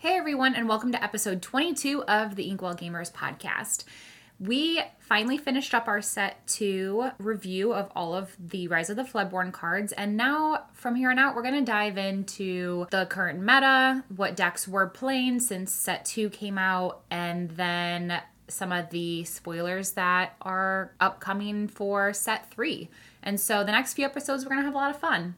Hey everyone, and welcome to episode 22 of the Inkwell Gamers podcast. We finally finished up our set two review of all of the Rise of the Floodborn cards, and now from here on out, we're going to dive into the current meta, what decks we're playing since set two came out, and then some of the spoilers that are upcoming for set three. And so the next few episodes, we're going to have a lot of fun.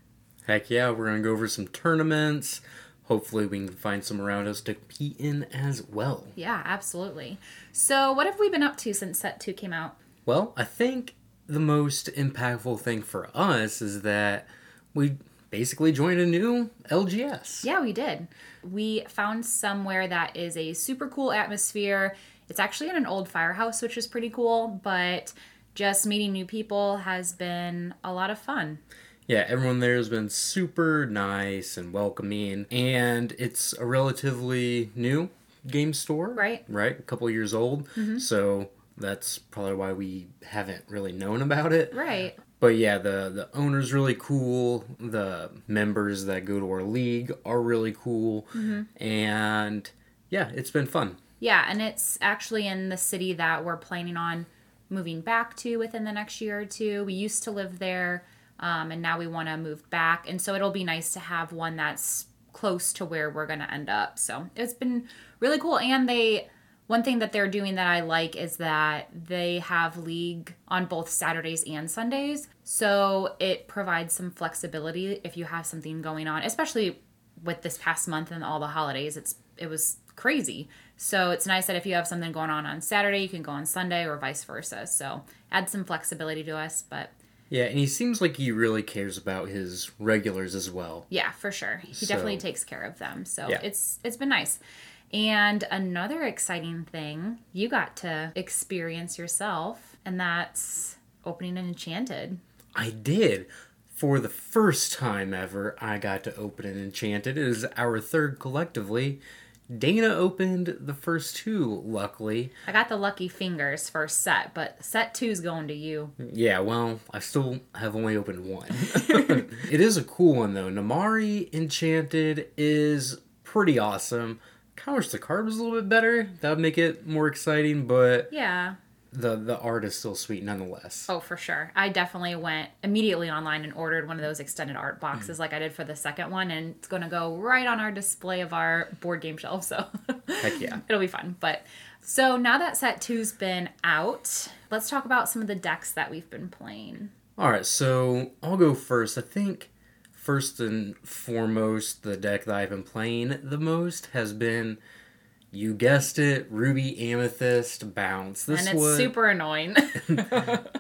Heck yeah, we're going to go over some tournaments. Hopefully, we can find some around us to compete in as well. Yeah, absolutely. So, what have we been up to since set two came out? Well, I think the most impactful thing for us is that we basically joined a new LGS. Yeah, we did. We found somewhere that is a super cool atmosphere. It's actually in an old firehouse, which is pretty cool, but just meeting new people has been a lot of fun. Yeah, everyone there has been super nice and welcoming, and it's a relatively new game store. Right. Right, a couple years old. Mm-hmm. So that's probably why we haven't really known about it. Right. But yeah, the the owner's really cool. The members that go to our league are really cool, mm-hmm. and yeah, it's been fun. Yeah, and it's actually in the city that we're planning on moving back to within the next year or two. We used to live there, um, and now we want to move back. And so it'll be nice to have one that's close to where we're going to end up. So it's been really cool. And they, one thing that they're doing that I like is that they have league on both Saturdays and Sundays. So it provides some flexibility if you have something going on, especially with this past month and all the holidays. It's it was crazy. So it's nice that if you have something going on on Saturday, you can go on Sunday or vice versa. So add some flexibility to us, but Yeah, and he seems like he really cares about his regulars as well. yeah, for sure. He definitely takes care of them. So Yeah. it's it's been nice. And another exciting thing you got to experience yourself, and that's opening an enchanted. I did. For the first time ever, I got to open an Enchanted. It is our third collectively. Dana opened the first two, luckily. I got the lucky fingers first set, but set two's going to you. Yeah, well, I still have only opened one. it is a cool one, though. Namaari Enchanted is pretty awesome. Kind of wish the card was a little bit better. That would make it more exciting, but Yeah. The, the art is still sweet nonetheless. Oh, for sure. I definitely went immediately online and ordered one of those extended art mm. boxes like I did for the second one, and it's going to go right on our display of our board game shelf. So Heck yeah. it'll be fun. But so now that set two's been out, let's talk about some of the decks that we've been playing. All right, so I'll go first. I think first and foremost, the deck that I've been playing the most has been, you guessed it, Ruby Amethyst Bounce. This and it's super annoying.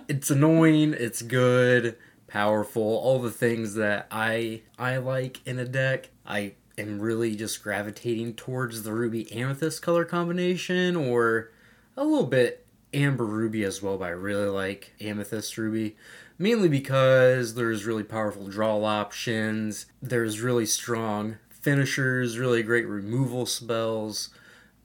it's annoying, it's good, powerful, all the things that I I like in a deck. I am really just gravitating towards the Ruby Amethyst color combination or a little bit Amber Ruby as well, but I really like Amethyst Ruby. Mainly because there's really powerful draw options, there's really strong finishers, really great removal spells.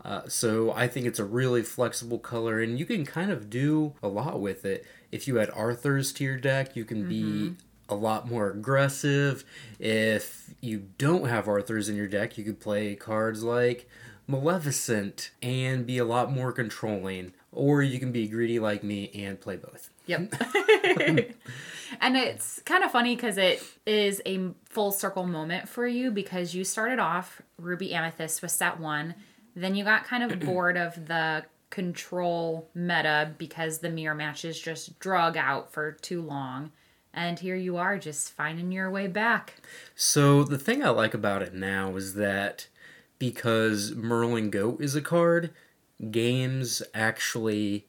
Uh, so I think it's a really flexible color, and you can kind of do a lot with it. If you add Arthur's to your deck, you can be a lot more aggressive. If you don't have Arthur's in your deck, you could play cards like Maleficent and be a lot more controlling. Or you can be greedy like me and play both. Yep. and it's kind of funny because it is a full circle moment for you because you started off Ruby Amethyst with set one, then you got kind of bored of the control meta because the mirror matches just drug out for too long. And here you are just finding your way back. So the thing I like about it now is that because Merlin Goat is a card, games actually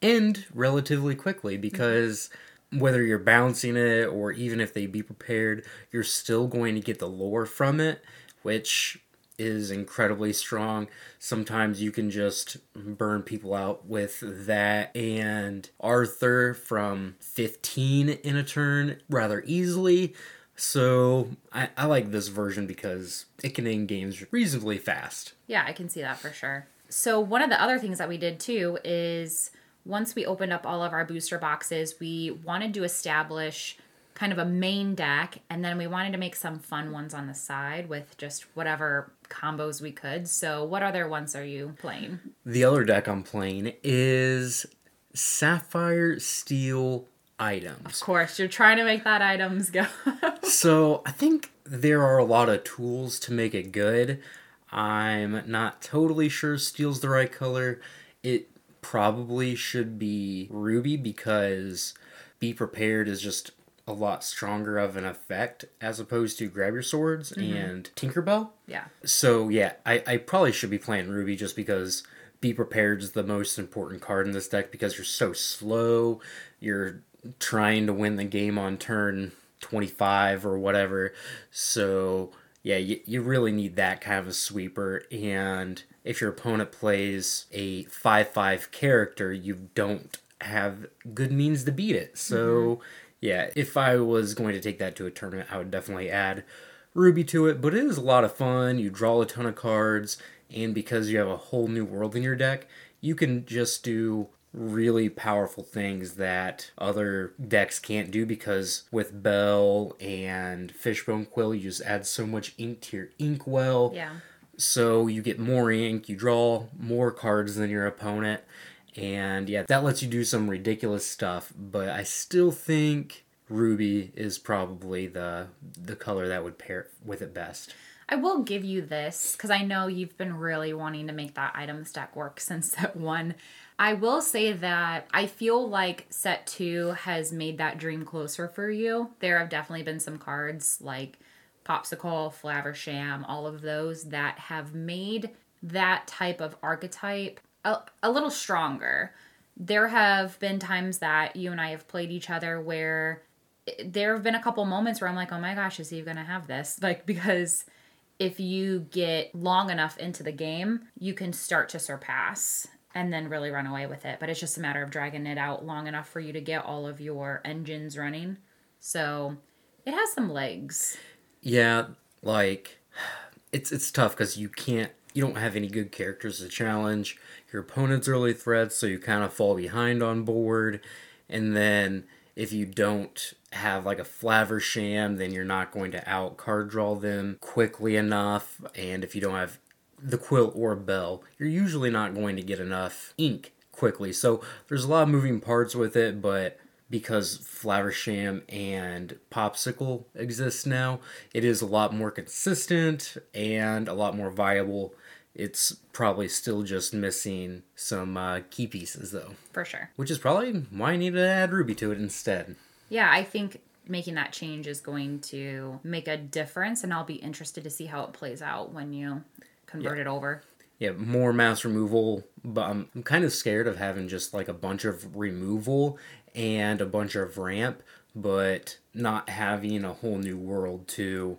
end relatively quickly because whether you're bouncing it or even if they be prepared, you're still going to get the lore from it, which is incredibly strong. Sometimes you can just burn people out with that and Arthur from 15 in a turn rather easily. So I, I like this version because it can end games reasonably fast. Yeah, I can see that for sure. So, one of the other things that we did too is once we opened up all of our booster boxes, we wanted to establish kind of a main deck, and then we wanted to make some fun ones on the side with just whatever combos we could. So, what other ones are you playing? The other deck I'm playing is Sapphire Steel items. Of course, you're trying to make that items go. so, I think there are a lot of tools to make it good. I'm not totally sure steel's the right color. It probably should be ruby because be prepared is just a lot stronger of an effect as opposed to grab your swords mm-hmm. and tinkerbell yeah so yeah I, I probably should be playing ruby just because be prepared is the most important card in this deck because you're so slow you're trying to win the game on turn 25 or whatever so yeah, you, you really need that kind of a sweeper. And if your opponent plays a 5 5 character, you don't have good means to beat it. So, mm-hmm. Yeah, if I was going to take that to a tournament, I would definitely add Ruby to it. But it is a lot of fun. You draw a ton of cards. And because you have a whole new world in your deck, you can just do really powerful things that other decks can't do because with Belle and Fishbone Quill, you just add so much ink to your inkwell. Yeah. So you get more ink, you draw more cards than your opponent, and yeah, that lets you do some ridiculous stuff. But I still think Ruby is probably the the color that would pair with it best. I will give you this because I know you've been really wanting to make that item stack work since that one. I will say that I feel like set two has made that dream closer for you. There have definitely been some cards like Popsicle, Flaversham, all of those that have made that type of archetype a, a little stronger. There have been times that you and I have played each other where there have been a couple moments where I'm like, oh my gosh, is he to have this? Like, because if you get long enough into the game, you can start to surpass and then really run away with it. But it's just a matter of dragging it out long enough for you to get all of your engines running. So it has some legs. Yeah, like it's it's tough because you can't you don't have any good characters to challenge. Your opponent's early threats, so you kind of fall behind on board. And then if you don't have like a Flaversham, then you're not going to out card draw them quickly enough. And if you don't have the quill or Belle, you're usually not going to get enough ink quickly. So there's a lot of moving parts with it, but because Flaversham and Popsicle exist now, it is a lot more consistent and a lot more viable. It's probably still just missing some uh, key pieces, though. For sure. Which is probably why I need to add Ruby to it instead. Yeah, I think making that change is going to make a difference, and I'll be interested to see how it plays out when you convert yeah. it over. Yeah, more mass removal, but I'm, I'm kind of scared of having just like a bunch of removal and a bunch of ramp, but not having a whole new world to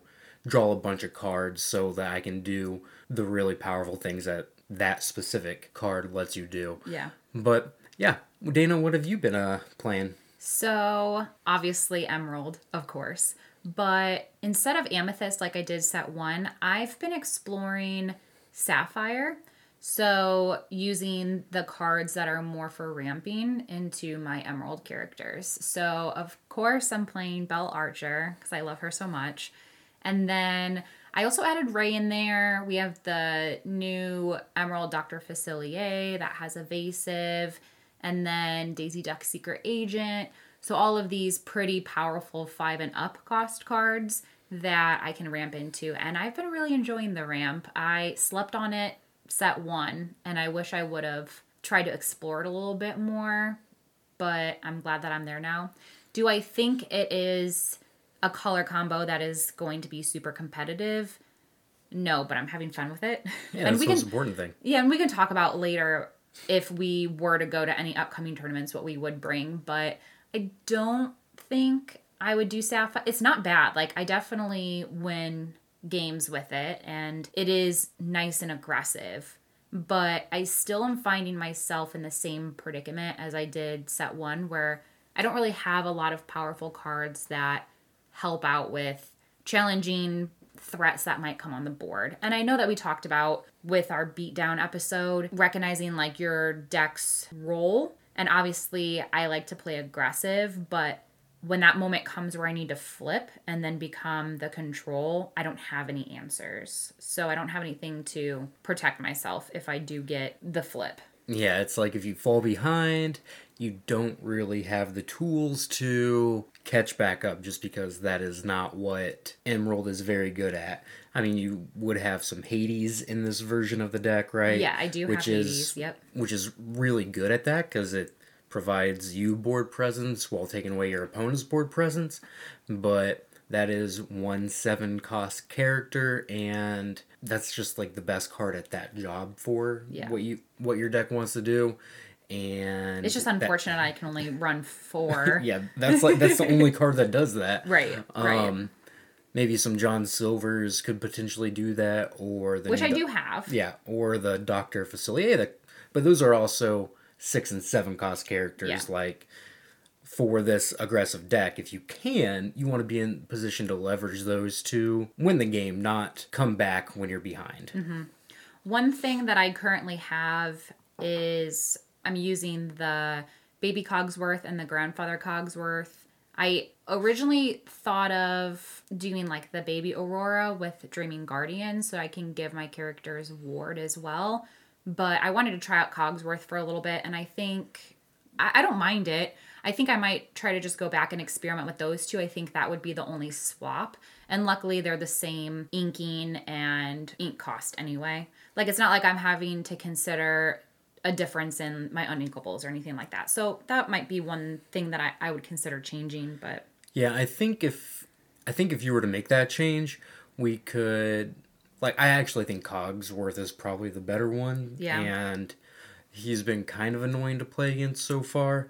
draw a bunch of cards so that I can do the really powerful things that that specific card lets you do. Yeah. But yeah, Dana, what have you been uh playing? So, obviously emerald, of course. But instead of amethyst, like I did set one, I've been exploring sapphire. So, using the cards that are more for ramping into my emerald characters. So, of course, I'm playing Belle Archer because I love her so much. And then I also added Ray in there. We have the new Emerald Dr. Facilier that has evasive, and then Daisy Duck Secret Agent. So all of these pretty powerful five and up cost cards that I can ramp into. And I've been really enjoying the ramp. I slept on it set one, and I wish I would have tried to explore it a little bit more, but I'm glad that I'm there now. Do I think it is a color combo that is going to be super competitive? No, but I'm having fun with it. Yeah, and that's the most important thing. Yeah, and we can talk about later if we were to go to any upcoming tournaments what we would bring, but I don't think I would do Sapphire. It's not bad. Like, I definitely win games with it, and it is nice and aggressive. But I still am finding myself in the same predicament as I did set one, where I don't really have a lot of powerful cards that help out with challenging threats that might come on the board. And I know that we talked about with our beatdown episode, recognizing like your deck's role and obviously, I like to play aggressive, but when that moment comes where I need to flip and then become the control, I don't have any answers. So I don't have anything to protect myself if I do get the flip. Yeah, it's like if you fall behind, you don't really have the tools to catch back up just because that is not what Emerald is very good at. I mean, you would have some Hades in this version of the deck, right? Yeah, I do which have is, Hades, yep. Which is really good at that because it provides you board presence while taking away your opponent's board presence. But that is one seven cost character and that's just like the best card at that job for Yeah. what you what your deck wants to do and It's just that- unfortunate I can only run four. yeah that's like that's the only card that does that Right, right. um maybe some john silvers could potentially do that or the Which I do have. yeah or the doctor facilier that but those are also six and seven cost characters Yeah. like for this aggressive deck if you can you want to be in position to leverage those to win the game not come back when you're behind Mm-hmm. One thing that I currently have is I'm using the baby Cogsworth and the grandfather Cogsworth. I originally thought of doing like the baby Aurora with Dreaming Guardian so I can give my characters ward as well. But I wanted to try out Cogsworth for a little bit and I think I, I don't mind it. I think I might try to just go back and experiment with those two. I think that would be the only swap. And luckily, they're the same inking and ink cost anyway. Like, it's not like I'm having to consider a difference in my uninkables or anything like that. So, that might be one thing that I, I would consider changing. But Yeah, I think if I think if you were to make that change, we could like I actually think Cogsworth is probably the better one. Yeah. And he's been kind of annoying to play against so far.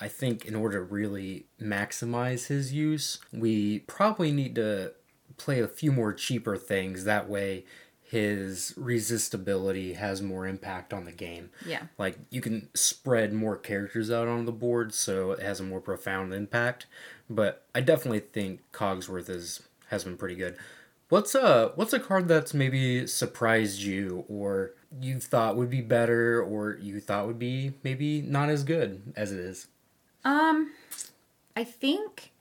I think in order to really maximize his use, we probably need to play a few more cheaper things. That way his resistibility has more impact on the game. yeah. Like you can spread more characters out on the board so it has a more profound impact. But I definitely think Cogsworth is has been pretty good. What's a what's a card that's maybe surprised you or you thought would be better or you thought would be maybe not as good as it is? Um, I think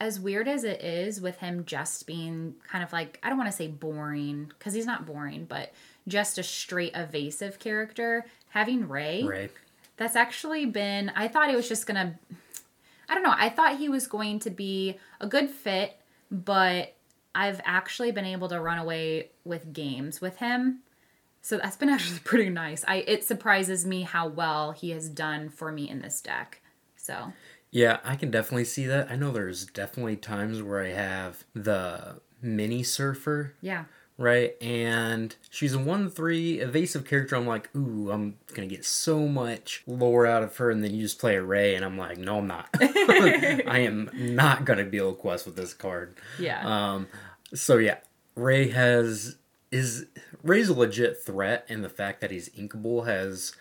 as weird as it is with him just being kind of like I don't want to say boring because he's not boring, but just a straight evasive character. Having Ray, Right. that's actually been. I thought it was just gonna. I don't know. I thought he was going to be a good fit, but I've actually been able to run away with games with him. So that's been actually pretty nice. I it surprises me how well he has done for me in this deck. So Yeah, I can definitely see that. I know there's definitely times where I have the mini surfer yeah. right? And she's a 1 3 evasive character. I'm like, ooh, I'm going to get so much lore out of her. And then you just play a Ray, and I'm like, no, I'm not. I am not going to be able to quest with this card. Yeah. Um, so, yeah, Ray has. Is Ray's a legit threat, and the fact that he's inkable has.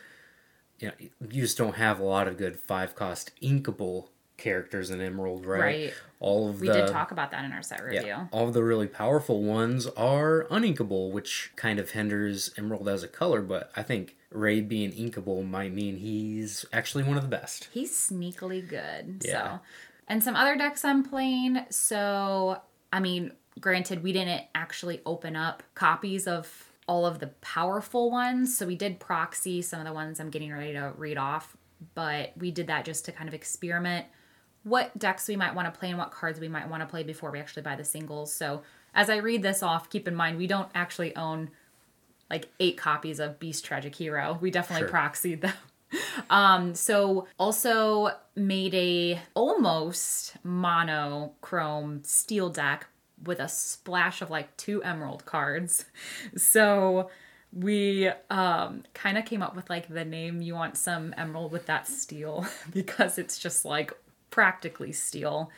You know, you just don't have a lot of good five cost inkable characters in Emerald, right? Right. All of we the did talk about that in our set review. yeah, all of the really powerful ones are uninkable, which kind of hinders Emerald as a color. But I think Ray being inkable might mean he's actually one of the best. He's sneakily good. Yeah. So, and some other decks I'm playing. So, I mean, granted, we didn't actually open up copies of all of the powerful ones. So we did proxy some of the ones I'm getting ready to read off, but we did that just to kind of experiment what decks we might want to play and what cards we might want to play before we actually buy the singles. So as I read this off, keep in mind we don't actually own like eight copies of Beast Tragic Hero. We definitely Sure. proxied them. Um, so also made a almost monochrome steel deck with a splash of like two emerald cards. So we um kind of came up with like the name you want some emerald with that steel because it's just like practically steel.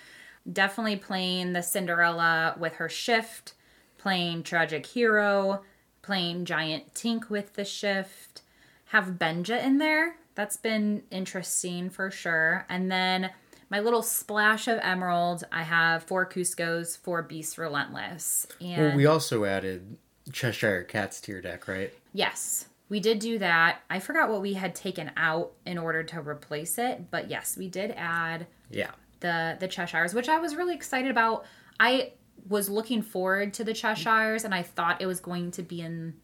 Definitely playing the Cinderella with her shift, playing Tragic Hero, playing Giant Tink with the shift, have Benja in there. That's been interesting for sure. And then my little splash of emerald, I have four Kuzco's, four Beast Relentless. And Well, we also added Cheshire Cat's to your deck, right? yes, we did do that. I forgot what we had taken out in order to replace it, but yes, we did add Yeah. the the Cheshires, which I was really excited about. I was looking forward to the Cheshires, and I thought it was going to be in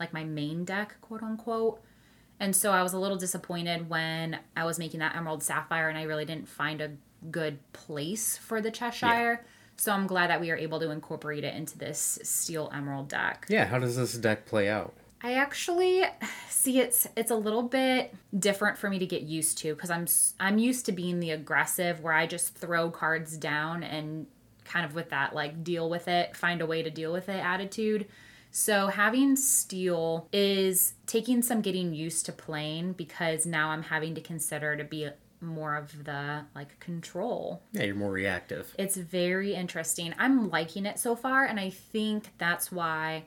like my main deck, quote unquote. And so I was a little disappointed when I was making that Emerald Sapphire, and I really didn't find a good place for the Cheshire. Yeah. So I'm glad that we are able to incorporate it into this Steel Emerald deck. Yeah, how does this deck play out? I actually see it's it's a little bit different for me to get used to because I'm I'm used to being the aggressive where I just throw cards down and kind of with that like deal with it, find a way to deal with it attitude. So having steel is taking some getting used to playing because now I'm having to consider to be more of the like control. Yeah, you're more reactive. It's very interesting. I'm liking it so far and I think that's why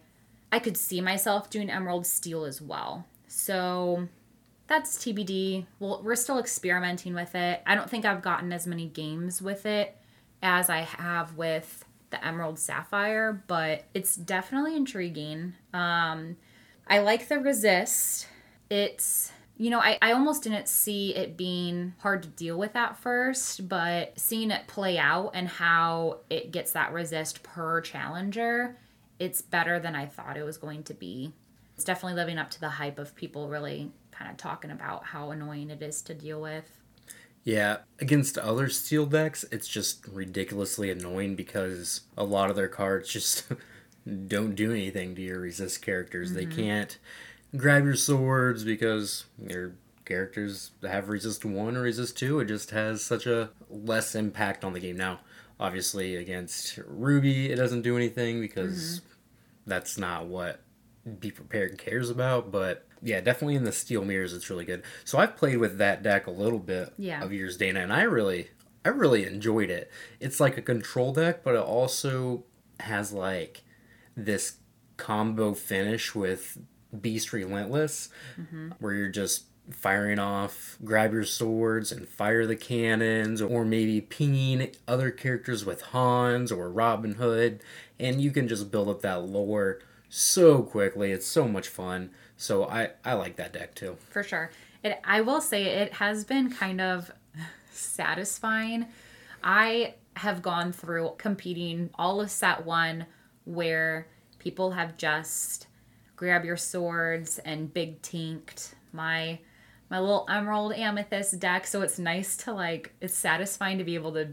I could see myself doing emerald steel as well. So that's TBD. Well, we're still experimenting with it. I don't think I've gotten as many games with it as I have with the Emerald Sapphire, but it's definitely intriguing. Um, I like the resist. It's, you know, I, I almost didn't see it being hard to deal with at first, but seeing it play out and how it gets that resist per challenger, it's better than I thought it was going to be. It's definitely living up to the hype of people really kind of talking about how annoying it is to deal with. Yeah, against other steel decks, it's just ridiculously annoying because a lot of their cards just don't do anything to your resist characters. Mm-hmm. They can't grab your swords because your characters have resist 1 or resist 2. It just has such a less impact on the game. Now, obviously, against Ruby, it doesn't do anything because mm-hmm. that's not what Be Prepared cares about, but yeah, definitely in the steel mirrors, it's really good. So I've played with that deck a little bit yeah. of years, Dana, and I really, I really enjoyed it. It's like a control deck, but it also has like this combo finish with Beast Relentless, mm-hmm. where you're just firing off, grab your swords and fire the cannons, or maybe pinging other characters with Hans or Robin Hood, and you can just build up that lore so quickly. It's so much fun. So I I like that deck too. For sure. It I will say it has been kind of satisfying. I have gone through competing all of set 1 where people have just grab your swords and big tinked my my little emerald amethyst deck so it's nice to like it's satisfying to be able to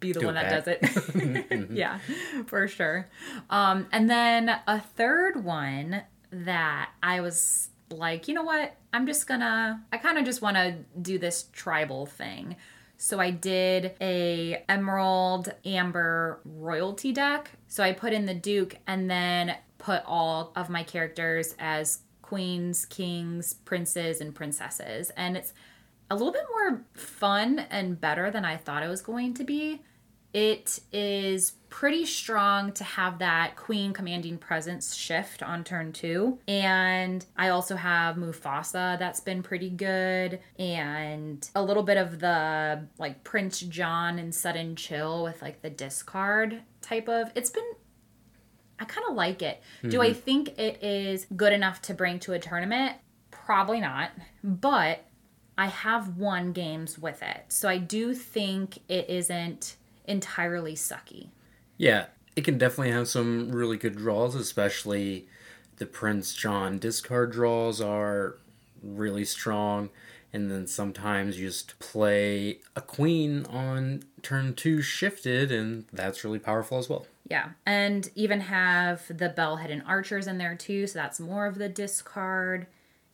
be the Do one that does it. yeah, for sure. Um, and then a third one that I was like, you know what? I'm just gonna, I kind of just want to do this tribal thing. So I did a emerald amber royalty deck. So I put in the duke and then put all of my characters as queens, kings, princes, and princesses. And it's a little bit more fun and better than I thought it was going to be. It is pretty strong to have that queen commanding presence shift on turn two. And I also have Mufasa that's been pretty good. And a little bit of the like Prince John and Sudden Chill with like the discard type of. It's been I kind of like it. Mm-hmm. Do I mm-hmm. think it is good enough to bring to a tournament? Probably not. But I have won games with it. So I do think it isn't entirely sucky. Yeah, it can definitely have some really good draws, especially the Prince John discard draws are really strong. And then sometimes you just play a queen on turn two shifted, and that's really powerful as well. Yeah, and even have the Belle hidden archers in there too, so that's more of the discard.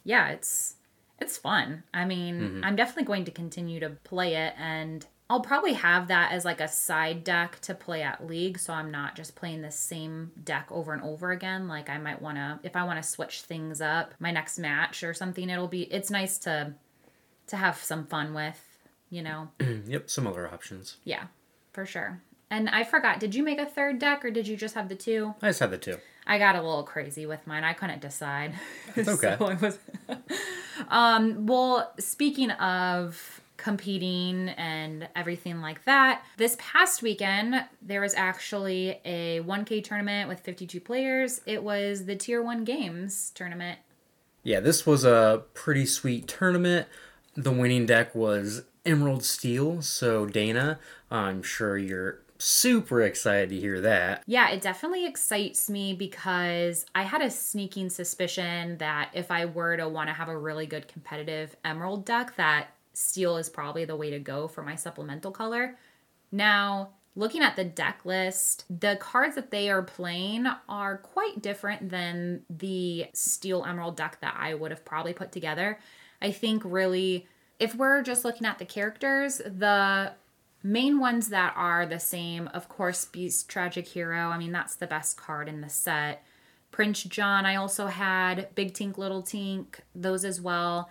Yeah, it's it's fun. I mean, mm-hmm. I'm definitely going to continue to play it and I'll probably have that as like a side deck to play at league so I'm not just playing the same deck over and over again. Like I might want to if I want to switch things up my next match or something it'll be it's nice to to have some fun with, you know. yep, similar options. Yeah. For sure. And I forgot, did you make a third deck or did you just have the two? I just had the two. I got a little crazy with mine. I couldn't decide. It's okay. so was um well, speaking of competing and everything like that. This past weekend, there was actually a 1K tournament with 52 players. It was the Tier 1 Games tournament. Yeah, this was a pretty sweet tournament. the winning deck was Emerald Steel. So, Dana, I'm sure you're super excited to hear that. Yeah, it definitely excites me because I had a sneaking suspicion that if I were to want to have a really good competitive emerald deck, that steel is probably the way to go for my supplemental color. Now, looking at the deck list, the cards that they are playing are quite different than the steel emerald deck that I would have probably put together. I think really if we're just looking at the characters, the main ones that are the same, of course, Beast Tragic Hero. I mean, that's the best card in the set. Prince John, I also had Big Tink, Little Tink, those as well.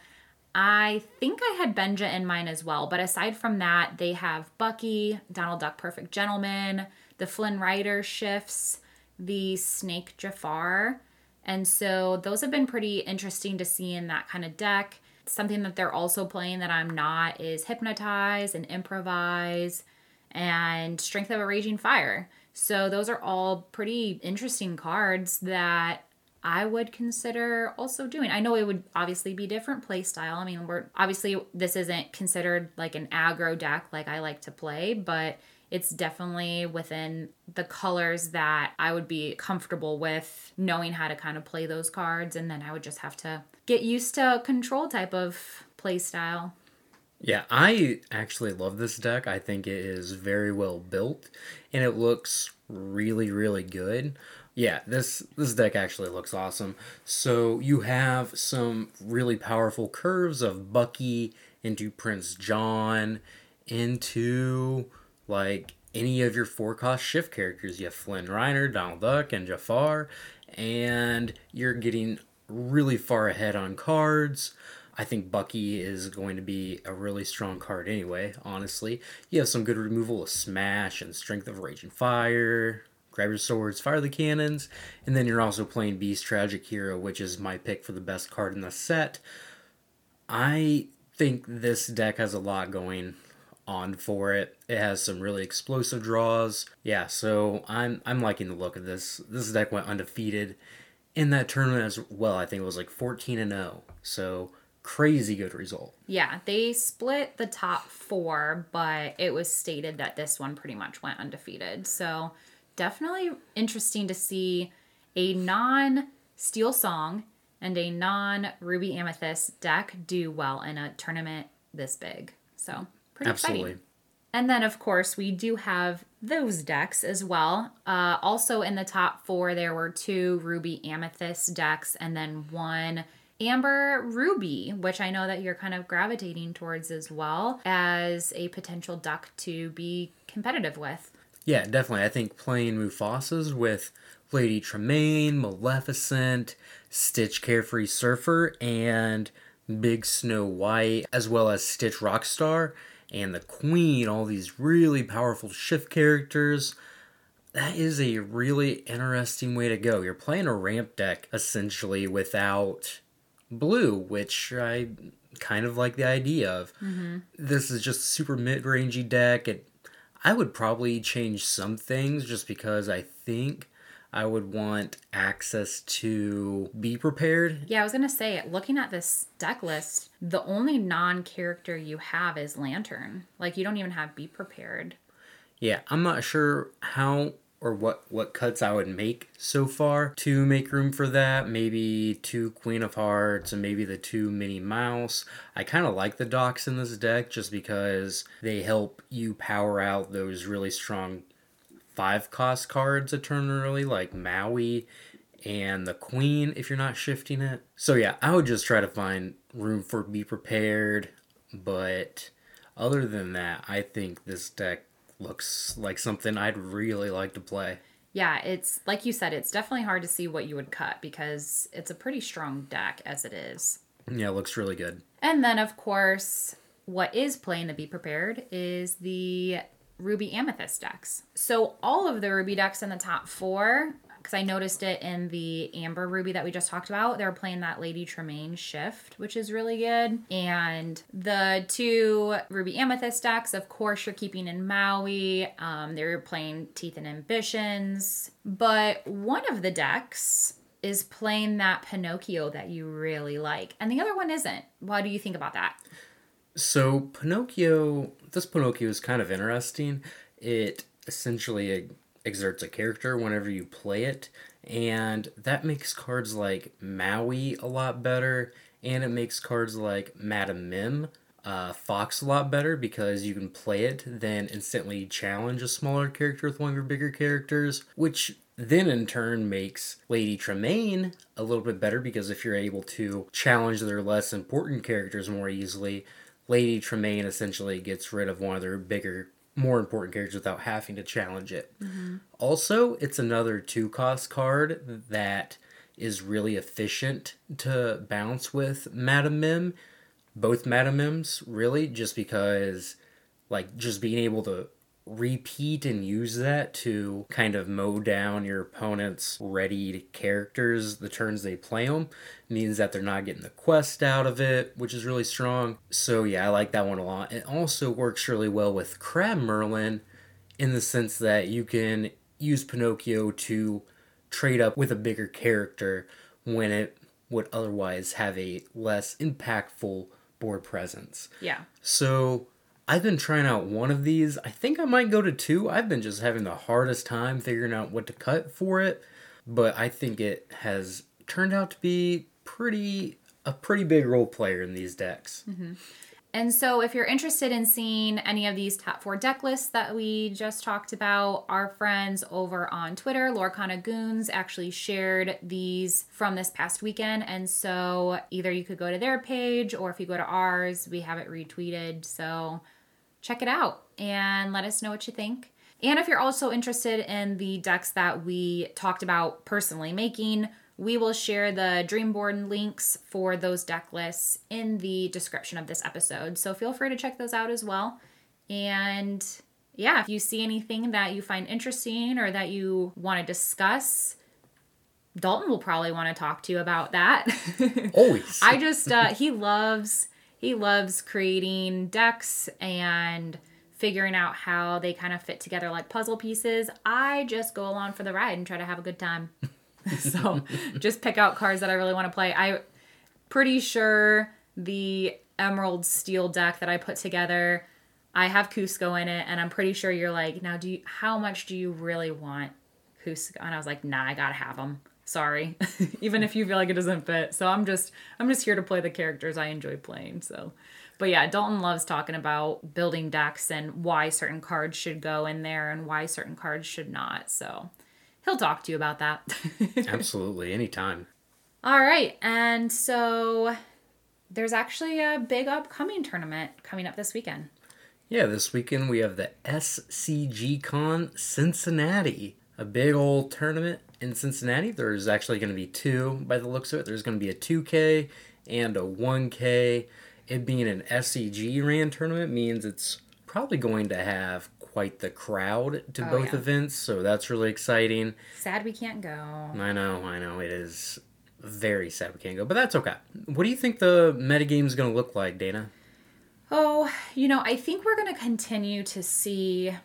I think I had Benja in mine as well, but aside from that, they have Bucky, Donald Duck Perfect Gentleman, the Flynn Rider shifts, the Snake Jafar. And so those have been pretty interesting to see in that kind of deck. Something that they're also playing that I'm not is Hypnotize and Improvise and Strength of a Raging Fire. So those are all pretty interesting cards that I would consider also doing. I know it would obviously be different play style. I mean, we're obviously this isn't considered like an aggro deck like I like to play, but it's definitely within the colors that I would be comfortable with knowing how to kind of play those cards and then I would just have to get used to control type of play style. Yeah, I actually love this deck. I think it is very well built and it looks really really good. Yeah, this this deck actually looks awesome. So you have some really powerful curves of Bucky into Prince John into like any of your four cost shift characters. You have Flynn Rider, Donald Duck, and Jafar, and you're getting really far ahead on cards. I think Bucky is going to be a really strong card anyway, honestly. You have some good removal of Smash and Strength of Raging Fire, grab your swords, fire the cannons, and then you're also playing Beast Tragic Hero, which is my pick for the best card in the set. I think this deck has a lot going on for it. It has some really explosive draws. Yeah, so I'm I'm liking the look of this. This deck went undefeated in that tournament as well. I think it was like 14 and 0. So crazy good result. Yeah, they split the top 4, but it was stated that this one pretty much went undefeated. So definitely interesting to see a non Steel Song and a non Ruby Amethyst deck do well in a tournament this big. So pretty Absolutely. exciting. And then, of course, we do have those decks as well. Uh, also, in the top four, there were two Ruby Amethyst decks and then one Amber Ruby, which I know that you're kind of gravitating towards as well as a potential duck to be competitive with. Yeah, definitely. I think playing Mufasa's with Lady Tremaine, Maleficent, Stitch Carefree Surfer, and Big Snow White, as well as Stitch Rockstar and the Queen, all these really powerful shift characters. That is a really interesting way to go. You're playing a ramp deck essentially without blue, which I kind of like the idea of. Mm-hmm. This is just a super mid rangey deck. It I would probably change some things just because I think I would want access to be prepared. Yeah, I was gonna say, looking at this deck list, the only non character you have is Lantern. Like, you don't even have be prepared. Yeah, I'm not sure how or what what cuts I would make so far to make room for that. Maybe two Queen of Hearts and maybe the two Minnie Mouse. I kind of like the docks in this deck just because they help you power out those really strong five cost cards a turn early, like Maui and the Queen if you're not shifting it. So yeah, I would just try to find room for Be Prepared, but other than that, I think this deck looks like something I'd really like to play. Yeah, it's like you said, it's definitely hard to see what you would cut because it's a pretty strong deck as it is. Yeah, it looks really good. And then, of course, what is playing to Be Prepared is the Ruby Amethyst decks. So, all of the Ruby decks in the top four because I noticed it in the Amber Ruby that we just talked about. They're playing that Lady Tremaine shift, which is really good. And the two Ruby Amethyst decks, of course, you're keeping in Maui. Um, they're playing Teeth and Ambitions. But one of the decks is playing that Pinocchio that you really like, and the other one isn't. Why do you think about that? So Pinocchio, this Pinocchio is kind of interesting. It essentially exerts a character whenever you play it, and that makes cards like Maui a lot better, and it makes cards like Madame Mim, uh, Fox a lot better because you can play it, then instantly challenge a smaller character with one of your bigger characters, which then in turn makes Lady Tremaine a little bit better because if you're able to challenge their less important characters more easily, Lady Tremaine essentially gets rid of one of their bigger, more important characters without having to challenge it. Mm-hmm. Also, it's another two cost card that is really efficient to bounce with Madame Mim. Both Madame Mims, really, just because, like, just being able to repeat and use that to kind of mow down your opponent's ready characters the turns they play them means that they're not getting the quest out of it which is really strong. So yeah i like that one a lot. It also works really well with crab merlin in the sense that you can use pinocchio to trade up with a bigger character when it would otherwise have a less impactful board presence. Yeah. So I've been trying out one of these. I think I might go to two. I've been just having the hardest time figuring out what to cut for it, but I think it has turned out to be pretty a pretty big role player in these decks. Mm-hmm. And so, if you're interested in seeing any of these top four deck lists that we just talked about, our friends over on Twitter, Lorcana Goons, actually shared these from this past weekend. And so, either you could go to their page or if you go to ours, we have it retweeted. So, check it out and let us know what you think. And if you're also interested in the decks that we talked about personally making, we will share the Dreamborn links for those deck lists in the description of this episode. So feel free to check those out as well. And yeah, if you see anything that you find interesting or that you want to discuss, Dalton will probably want to talk to you about that. Always. I just, uh, he loves he loves creating decks and figuring out how they kind of fit together like puzzle pieces. I just go along for the ride and try to have a good time. so just pick out cards that I really want to play. I pretty sure the Emerald Steel deck that I put together, I have Kuzco in it, and I'm pretty sure you're like, now do you how much do you really want Kuzco? And I was like, nah, I gotta have them sorry even if you feel like it doesn't fit. So i'm just i'm just here to play the characters i enjoy playing so. But yeah dalton loves talking about building decks and why certain cards should go in there and why certain cards should not so. He'll talk to you about that. Absolutely anytime. All right and so there's actually a big upcoming tournament coming up this weekend. Yeah this weekend we have the scg con cincinnati a big old tournament in Cincinnati. There's actually going to be two by the looks of it. There's going to be a 2K and a 1K. It being an SCG ran tournament means it's probably going to have quite the crowd to oh, both yeah. events, so that's really exciting. Sad we can't go. I know, I know. It is very sad we can't go, but that's okay. What do you think the metagame is going to look like, Dana? Oh, you know, I think we're going to continue to see.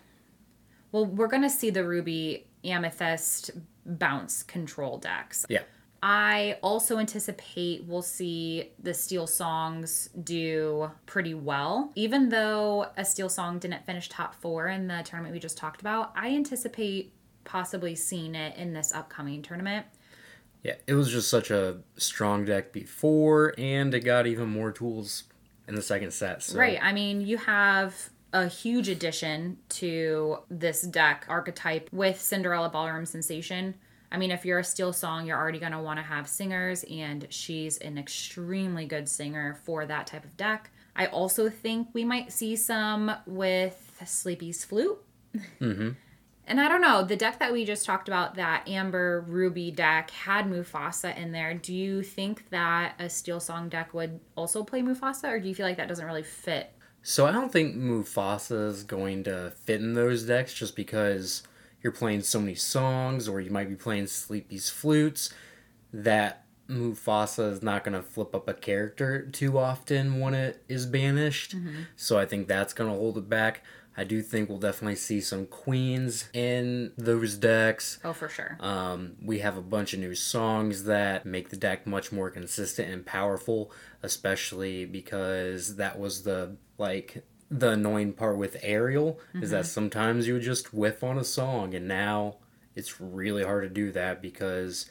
Well, we're going to see the Ruby Amethyst bounce control decks. Yeah. I also anticipate we'll see the Steel Songs do pretty well. Even though a Steel Song didn't finish top four in the tournament we just talked about, I anticipate possibly seeing it in this upcoming tournament. Yeah, it was just such a strong deck before, and it got even more tools in the second set. So. Right. I mean, you have a huge addition to this deck archetype with Cinderella Ballroom Sensation. I mean, if you're a steel song, you're already going to want to have singers, and she's an extremely good singer for that type of deck. I also think we might see some with Sleepy's Flute. Mm-hmm. And I don't know, the deck that we just talked about, that Amber Ruby deck, had Mufasa in there. Do you think that a Steel Song deck would also play Mufasa, or do you feel like that doesn't really fit so I don't think Mufasa is going to fit in those decks just because you're playing so many songs or you might be playing Sleepy's flutes that Mufasa is not going to flip up a character too often when it is banished. Mm-hmm. So I think that's going to hold it back. I do think we'll definitely see some queens in those decks. Oh, for sure. Um, we have a bunch of new songs that make the deck much more consistent and powerful, especially because that was the like the annoying part with Ariel is that sometimes you would just whiff on a song, and now it's really hard to do that because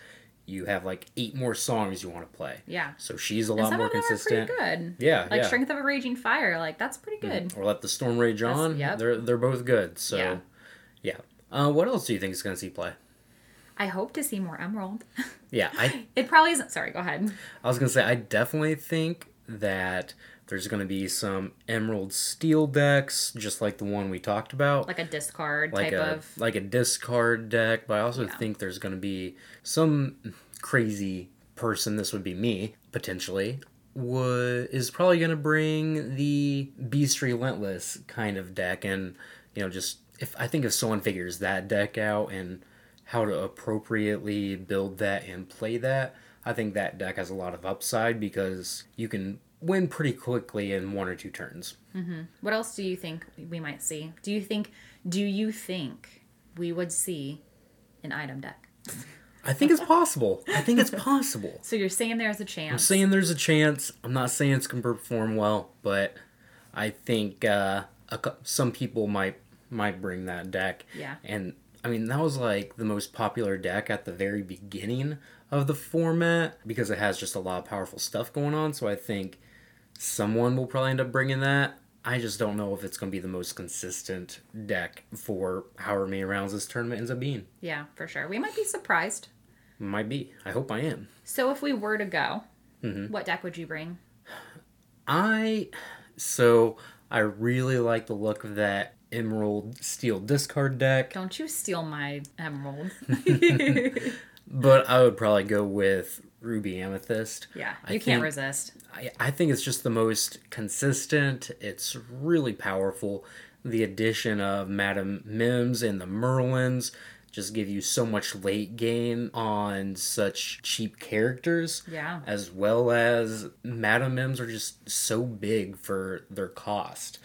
you have like eight more songs you want to play. Yeah. So she's a lot more consistent. good. Yeah, Like yeah. Strength of a Raging Fire. Like, that's pretty good. Or let the storm rage on. Yeah. They're they're both good. So Yeah. yeah. Uh, what else do you think is going to see play? I hope to see more Emerald. Yeah, I it probably isn't. Sorry, go ahead. I was gonna say I definitely think that there's gonna be some Emerald Steel decks, just like the one we talked about, Like a discard like type a of. like a discard deck. But I also Yeah. think there's gonna be some crazy person. This would be me potentially. Would is probably gonna bring the Beast Relentless kind of deck, and you know just if I think if someone figures that deck out and how to appropriately build that and play that, I think that deck has a lot of upside because you can win pretty quickly in one or two turns. What else do you think we might see? Do you think? Do you think we would see an item deck? I think it's possible. I think it's possible. So you're saying there's a chance. I'm saying there's a chance. I'm not saying it's gonna perform well, but I think uh, a, some people might might bring that deck. Yeah. And I mean that was like the most popular deck at the very beginning of the format because it has just a lot of powerful stuff going on. So I think someone will probably end up bringing that. I just don't know if it's going to be the most consistent deck for however many rounds this tournament ends up being. yeah, for sure. We might be surprised. Might be. I hope I am. So if we were to go, Mm-hmm. what deck would you bring? I so I really like the look of that Emerald Steel discard deck, Don't you steal my emerald. but I would probably go with Ruby Amethyst. yeah, I you can't think- resist. I, I think it's just the most consistent. It's really powerful. The addition of Madame Mims and the Merlins just give you so much late game on such cheap characters. Yeah. As well as Madame Mims are just so big for their cost.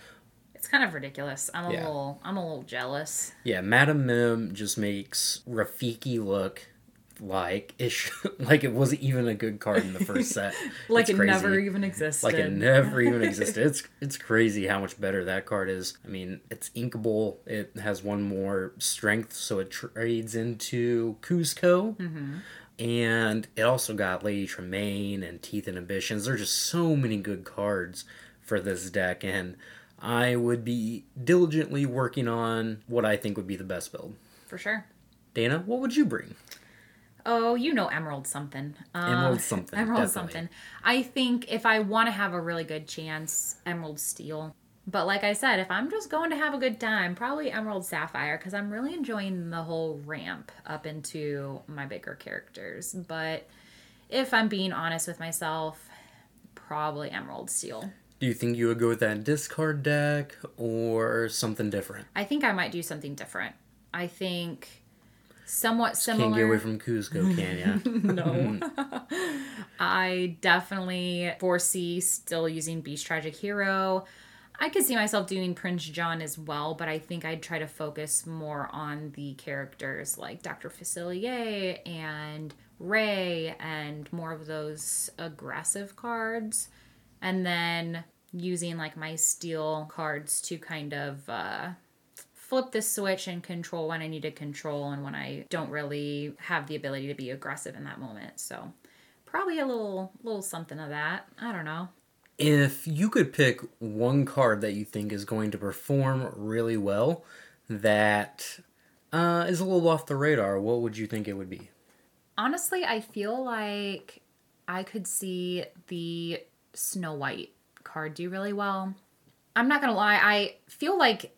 It's kind of ridiculous. I'm a Yeah. little I'm a little jealous. Yeah, Madame Mim just makes Rafiki look like it sh- like it wasn't even a good card in the first set. Like It's it crazy. never even existed. like it never even existed. It's it's crazy how much better that card is. I mean, it's inkable. It has one more strength, so it trades into Kuzco. Mm-hmm. And it also got Lady Tremaine and Teeth Inhibitions. There are just so many good cards for this deck, and I would be diligently working on what I think would be the best build. For sure. Dana, what would you bring? Oh, you know Emerald something. Um, Emerald something, Emerald definitely. something. I think if I want to have a really good chance, Emerald Steel. But like I said, if I'm just going to have a good time, probably Emerald Sapphire because I'm really enjoying the whole ramp up into my bigger characters. But if I'm being honest with myself, probably Emerald Steel. Do you think you would go with that discard deck or something different? I think I might do something different. I think somewhat similar. Can't get away from Kuzco, can ya? no. I definitely foresee still using Beast Tragic Hero. I could see myself doing Prince John as well, but I think I'd try to focus more on the characters like Dr. Facilier and Ray and more of those aggressive cards. And then using like my steel cards to kind of uh, flip the switch and control when I need to control and when I don't really have the ability to be aggressive in that moment. So probably a little little something of that. I don't know. If you could pick one card that you think is going to perform really well that uh, is a little off the radar, what would you think it would be? Honestly, I feel like I could see the Snow White card do really well. I'm not gonna lie, I feel like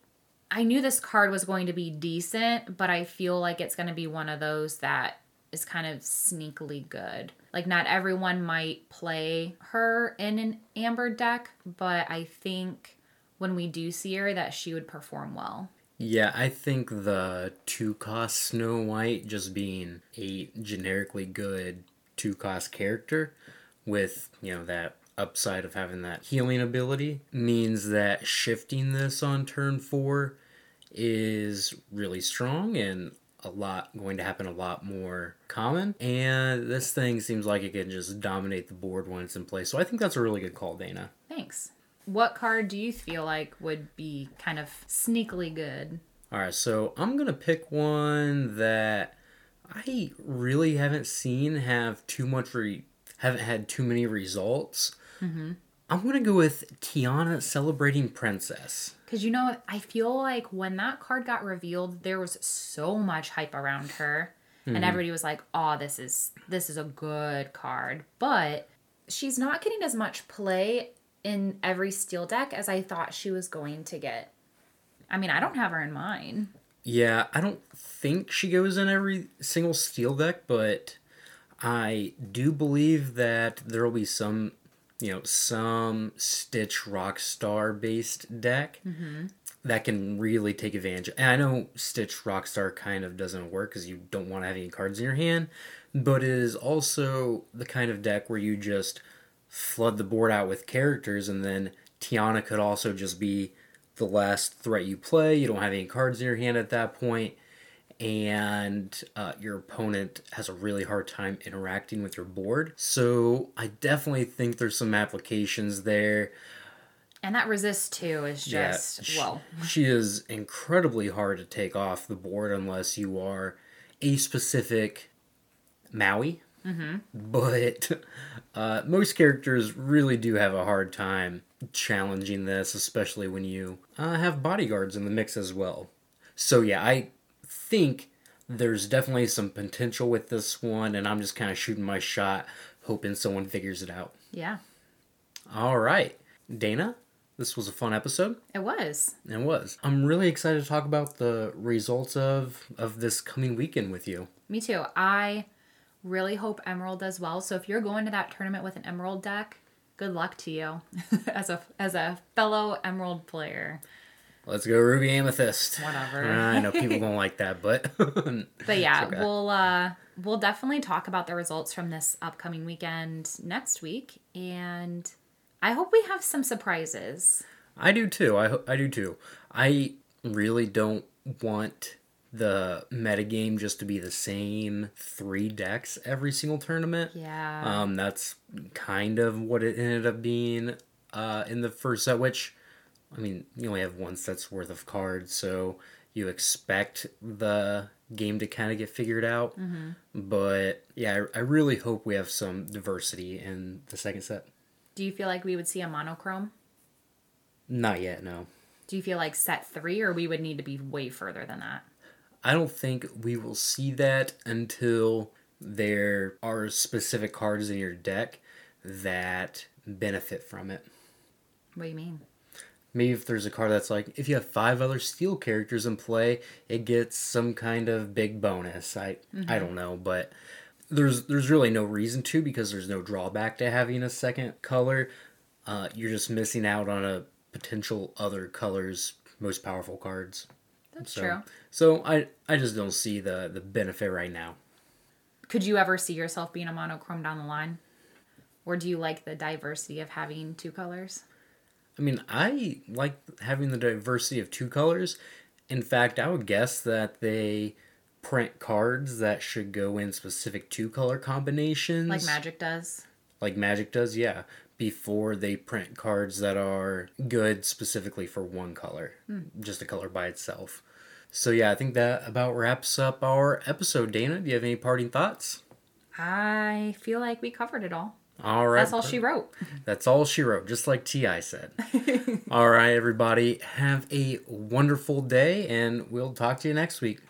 I knew this card was going to be decent, but I feel like it's gonna be one of those that is kind of sneakily good. Like not everyone might play her in an amber deck, but I think when we do see her that she would perform well. Yeah, I think the two cost Snow White just being a generically good two cost character with, you know, that upside of having that healing ability means that shifting this on turn four is really strong and a lot going to happen a lot more common. And this thing seems like it can just dominate the board when it's in place. So I think that's a really good call, Dana. Thanks. What card do you feel like would be kind of sneakily good? All right, so I'm gonna pick one that I really haven't seen have too much re- haven't had too many results. Mm-hmm. I'm gonna go with Tiana celebrating princess. Because you know, I feel like when that card got revealed, there was so much hype around her, mm-hmm. and everybody was like, "Oh, this is this is a good card," but she's not getting as much play in every steel deck as I thought she was going to get. I mean, I don't have her in mine. Yeah, I don't think she goes in every single steel deck, but I do believe that there will be some, you know, some Stitch Rockstar based deck mm-hmm. that can really take advantage. And I know Stitch Rockstar kind of doesn't work because you don't want to have any cards in your hand, but it is also the kind of deck where you just flood the board out with characters, and then Tiana could also just be the last threat you play. You don't have any cards in your hand at that point, and uh, your opponent has a really hard time interacting with your board. So I definitely think there's some applications there. And that resist too is just yeah, well. She is incredibly hard to take off the board unless you are a specific Maui Mm-hmm. But uh, most characters really do have a hard time challenging this, especially when you uh, have bodyguards in the mix as well. So, yeah, I think there's definitely some potential with this one, and I'm just kind of shooting my shot, hoping someone figures it out. Yeah. All right. Dana, this was a fun episode. It was. It was. I'm really excited to talk about the results of of this coming weekend with you. Me too. I Really hope Emerald does well. So if you're going to that tournament with an Emerald deck, good luck to you as a as a fellow Emerald player. Let's go Ruby Amethyst. Whatever. I know people don't like that, but but yeah, okay. we'll uh, we'll definitely talk about the results from this upcoming weekend next week, and I hope we have some surprises. I do too. I I do too. I really don't want the metagame just to be the same three decks every single tournament. Yeah. Um, that's kind of what it ended up being uh, in the first set, which, I mean, you only have one set's worth of cards, so you expect the game to kind of get figured out. Mm-hmm. But yeah, I, I really hope we have some diversity in the second set. Do you feel like we would see a monochrome? Not yet, no. Do you feel like set three, or we would need to be way further than that? I don't think we will see that until there are specific cards in your deck that benefit from it. What do you mean? Maybe if there's a card that's like, if you have five other steel characters in play, it gets some kind of big bonus. I mm-hmm. I don't know, but there's there's really no reason to because there's no drawback to having a second color. Uh, you're just missing out on a potential other color's most powerful cards. That's so, true. So I I just don't see the the benefit right now. Could you ever see yourself being a monochrome down the line? Or do you like the diversity of having two colors? I mean, I like having the diversity of two colors. In fact, I would guess that they print cards that should go in specific two color combinations. Like Magic does. Like Magic does, yeah. Before they print cards that are good specifically for one color, hmm. just a color by itself. So yeah, I think that about wraps up our episode. Dana, do you have any parting thoughts? I feel like we covered it all. All right. That's all she wrote. That's all she wrote, just like T.I. said. all right, everybody. Have a wonderful day, and we'll talk to you next week.